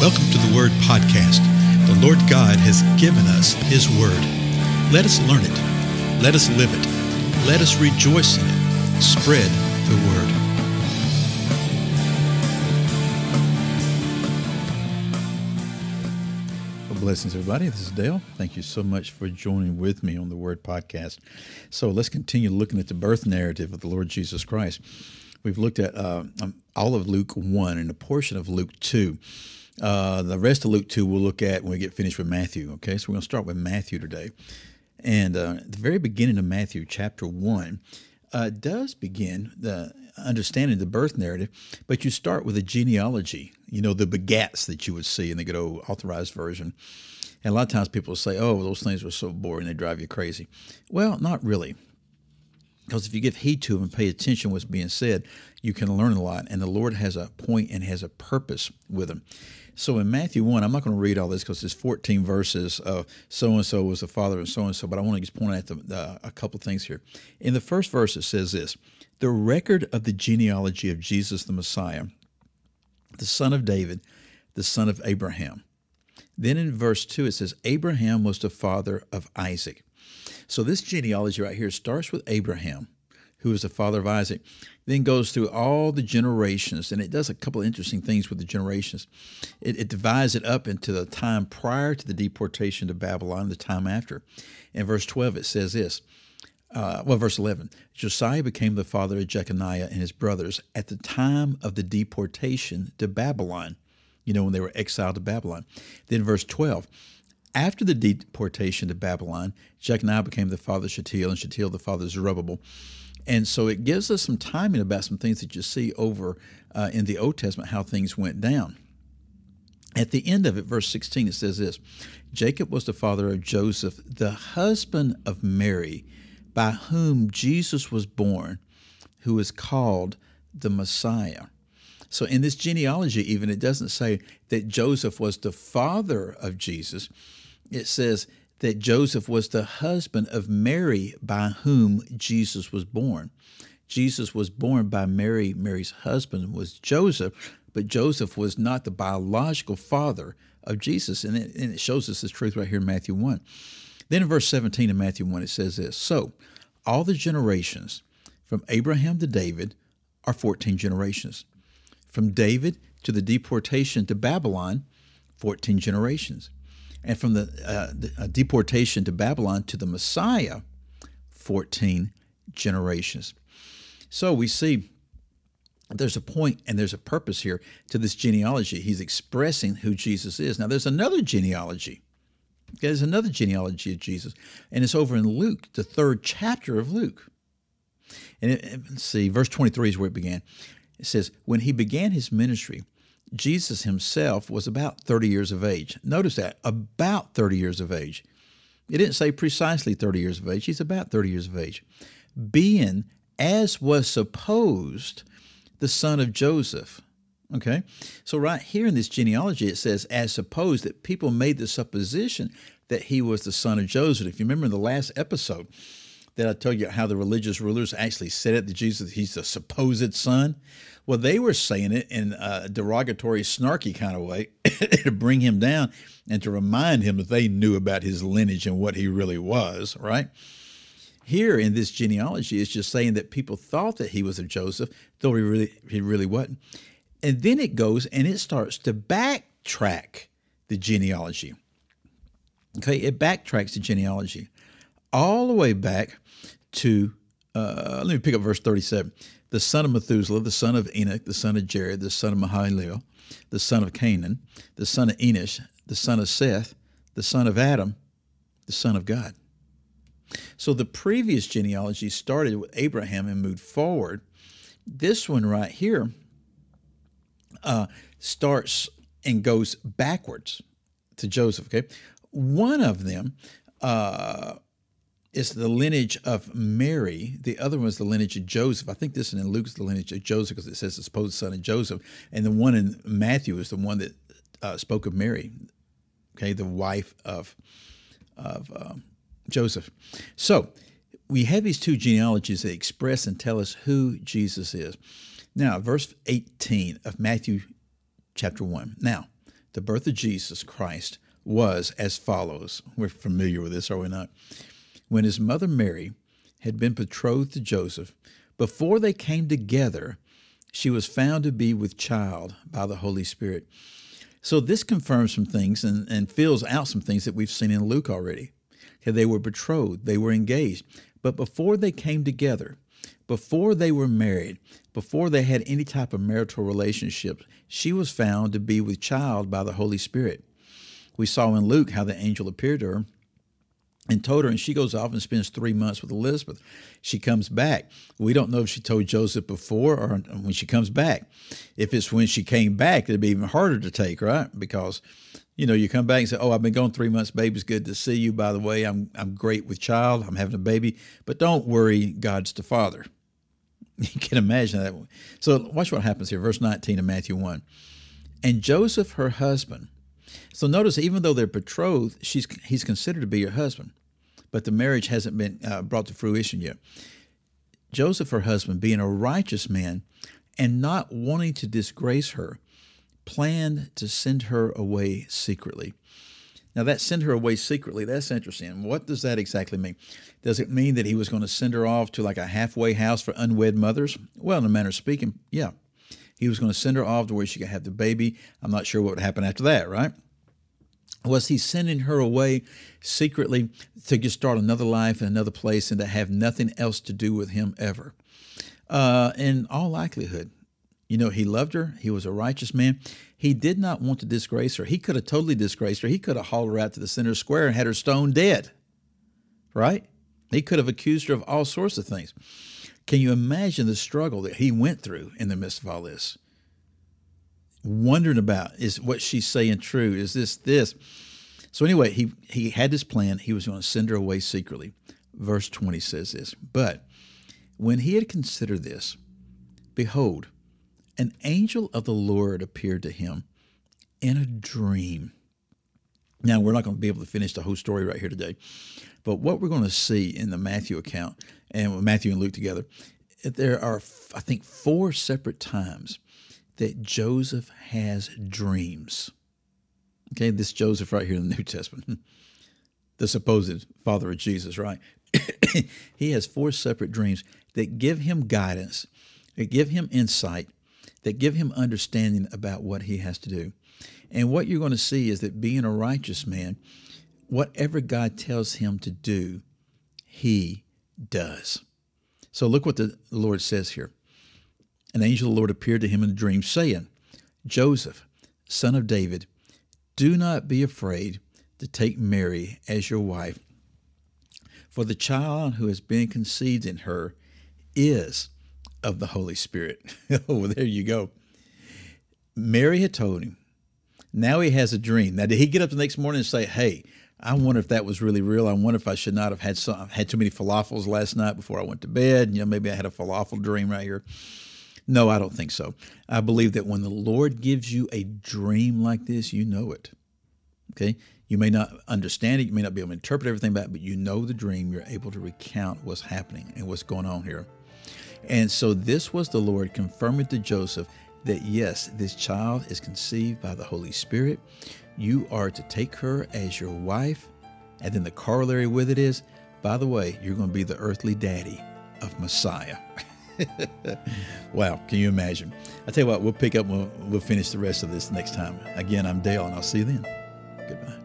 Welcome to the Word Podcast. The Lord God has given us His Word. Let us learn it. Let us live it. Let us rejoice in it. Spread the Word. Well, blessings, everybody. This is Dale. Thank you so much for joining with me on the Word Podcast. So let's continue looking at the birth narrative of the Lord Jesus Christ. We've looked at uh, um, all of Luke 1 and a portion of Luke 2. Uh, the rest of Luke 2 we'll look at when we get finished with Matthew. Okay, so we're going to start with Matthew today. And uh, at the very beginning of Matthew, chapter 1, uh, does begin the understanding the birth narrative, but you start with a genealogy, you know, the begats that you would see in the good old authorized version. And a lot of times people say, oh, those things were so boring, they drive you crazy. Well, not really. Because if you give heed to them and pay attention to what's being said, you can learn a lot. And the Lord has a point and has a purpose with them. So in Matthew 1, I'm not going to read all this because there's 14 verses of so and so was the father of so and so, but I want to just point out the, uh, a couple things here. In the first verse, it says this The record of the genealogy of Jesus the Messiah, the son of David, the son of Abraham. Then in verse 2, it says, Abraham was the father of Isaac. So this genealogy right here starts with Abraham who is the father of Isaac, then goes through all the generations, and it does a couple of interesting things with the generations. It, it divides it up into the time prior to the deportation to Babylon, the time after. In verse 12, it says this. Uh, well, verse 11 Josiah became the father of Jeconiah and his brothers at the time of the deportation to Babylon, you know, when they were exiled to Babylon. Then, verse 12 after the deportation to Babylon, Jeconiah became the father of Shealtiel, and Shealtiel the father of Zerubbabel. And so it gives us some timing about some things that you see over uh, in the Old Testament, how things went down. At the end of it, verse 16, it says this Jacob was the father of Joseph, the husband of Mary, by whom Jesus was born, who is called the Messiah. So in this genealogy, even, it doesn't say that Joseph was the father of Jesus. It says that Joseph was the husband of Mary by whom Jesus was born. Jesus was born by Mary. Mary's husband was Joseph, but Joseph was not the biological father of Jesus. And it, and it shows us this truth right here in Matthew 1. Then in verse 17 of Matthew 1, it says this So, all the generations from Abraham to David are 14 generations. From David to the deportation to Babylon, 14 generations and from the, uh, the uh, deportation to Babylon to the Messiah, 14 generations. So we see there's a point and there's a purpose here to this genealogy. He's expressing who Jesus is. Now, there's another genealogy. There's another genealogy of Jesus, and it's over in Luke, the third chapter of Luke. And it, see, verse 23 is where it began. It says, When he began his ministry, Jesus himself was about 30 years of age. Notice that, about 30 years of age. It didn't say precisely 30 years of age, he's about 30 years of age. Being, as was supposed, the son of Joseph. Okay? So, right here in this genealogy, it says, as supposed, that people made the supposition that he was the son of Joseph. If you remember in the last episode, that I told you how the religious rulers actually said it that Jesus, he's the supposed son. Well, they were saying it in a derogatory, snarky kind of way to bring him down and to remind him that they knew about his lineage and what he really was, right? Here in this genealogy, it's just saying that people thought that he was of Joseph, though he really he really wasn't. And then it goes and it starts to backtrack the genealogy. Okay, it backtracks the genealogy all the way back to, uh, let me pick up verse 37. The son of Methuselah, the son of Enoch, the son of Jared, the son of Mahalalel, the son of Canaan, the son of Enosh, the son of Seth, the son of Adam, the son of God. So the previous genealogy started with Abraham and moved forward. This one right here uh, starts and goes backwards to Joseph. Okay, one of them uh, is the lineage of Mary. The other one is the lineage of Joseph. I think this one in Luke is the lineage of Joseph because it says the supposed son of Joseph. And the one in Matthew is the one that uh, spoke of Mary, okay, the wife of, of uh, Joseph. So we have these two genealogies that express and tell us who Jesus is. Now, verse 18 of Matthew chapter 1. Now, the birth of Jesus Christ was as follows. We're familiar with this, are we not? When his mother Mary had been betrothed to Joseph, before they came together, she was found to be with child by the Holy Spirit. So this confirms some things and, and fills out some things that we've seen in Luke already. Okay, they were betrothed, they were engaged. But before they came together, before they were married, before they had any type of marital relationship, she was found to be with child by the Holy Spirit. We saw in Luke how the angel appeared to her and told her, and she goes off and spends three months with Elizabeth. She comes back. We don't know if she told Joseph before or when she comes back. If it's when she came back, it'd be even harder to take, right? Because, you know, you come back and say, "Oh, I've been gone three months. Baby's good to see you. By the way, I'm I'm great with child. I'm having a baby, but don't worry, God's the Father." You can imagine that. So watch what happens here, verse 19 of Matthew 1. And Joseph, her husband. So notice, even though they're betrothed, she's he's considered to be her husband but the marriage hasn't been uh, brought to fruition yet. Joseph, her husband, being a righteous man and not wanting to disgrace her, planned to send her away secretly. Now, that send her away secretly, that's interesting. What does that exactly mean? Does it mean that he was going to send her off to like a halfway house for unwed mothers? Well, in a manner of speaking, yeah. He was going to send her off to where she could have the baby. I'm not sure what would happen after that, right? was he sending her away secretly to just start another life in another place and to have nothing else to do with him ever? Uh, in all likelihood, you know, he loved her. He was a righteous man. He did not want to disgrace her. He could have totally disgraced her. He could have hauled her out to the center square and had her stoned dead, right? He could have accused her of all sorts of things. Can you imagine the struggle that he went through in the midst of all this? wondering about is what she's saying true? Is this this? So anyway, he he had this plan. He was going to send her away secretly. Verse 20 says this, but when he had considered this, behold, an angel of the Lord appeared to him in a dream. Now, we're not going to be able to finish the whole story right here today, but what we're going to see in the Matthew account and Matthew and Luke together, there are, I think, four separate times that Joseph has dreams. Okay, this Joseph right here in the New Testament, the supposed father of Jesus, right? he has four separate dreams that give him guidance, that give him insight, that give him understanding about what he has to do. And what you're going to see is that being a righteous man, whatever God tells him to do, he does. So look what the Lord says here an angel of the Lord appeared to him in a dream, saying, Joseph, son of David, do not be afraid to take Mary as your wife, for the child who has been conceived in her is of the Holy Spirit. oh, there you go. Mary had told him. Now he has a dream. Now, did he get up the next morning and say, Hey, I wonder if that was really real. I wonder if I should not have had some, had too many falafels last night before I went to bed. You know, maybe I had a falafel dream right here. No, I don't think so. I believe that when the Lord gives you a dream like this, you know it. Okay? You may not understand it, you may not be able to interpret everything back, but you know the dream. You're able to recount what's happening and what's going on here. And so this was the Lord confirming to Joseph that yes, this child is conceived by the Holy Spirit. You are to take her as your wife. And then the corollary with it is, by the way, you're going to be the earthly daddy of Messiah. wow, can you imagine? I tell you what, we'll pick up, we'll, we'll finish the rest of this next time. Again, I'm Dale, and I'll see you then. Goodbye.